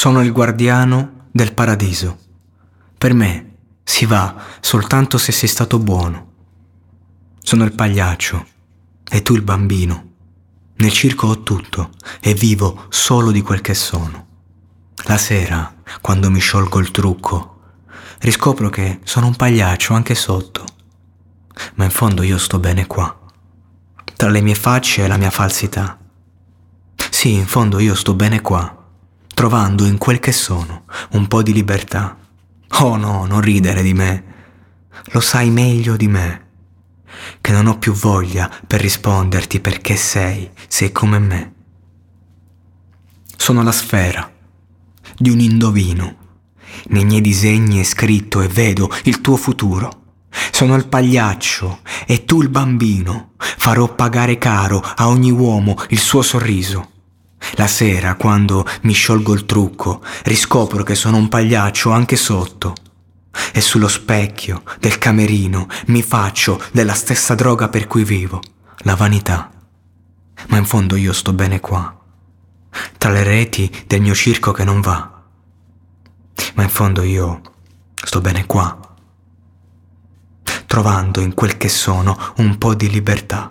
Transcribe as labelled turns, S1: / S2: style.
S1: sono il guardiano del paradiso. Per me si va soltanto se sei stato buono. Sono il pagliaccio e tu il bambino. Nel circo ho tutto e vivo solo di quel che sono. La sera, quando mi sciolgo il trucco, riscopro che sono un pagliaccio anche sotto. Ma in fondo io sto bene qua, tra le mie facce e la mia falsità. Sì, in fondo io sto bene qua, trovando in quel che sono un po' di libertà. Oh no, non ridere di me. Lo sai meglio di me che non ho più voglia per risponderti perché sei, sei come me. Sono la sfera di un indovino. Nei miei disegni è scritto e vedo il tuo futuro. Sono il pagliaccio e tu il bambino. Farò pagare caro a ogni uomo il suo sorriso. La sera, quando mi sciolgo il trucco, riscopro che sono un pagliaccio anche sotto e sullo specchio del camerino mi faccio della stessa droga per cui vivo, la vanità. Ma in fondo io sto bene qua, tra le reti del mio circo che non va. Ma in fondo io sto bene qua, trovando in quel che sono un po' di libertà.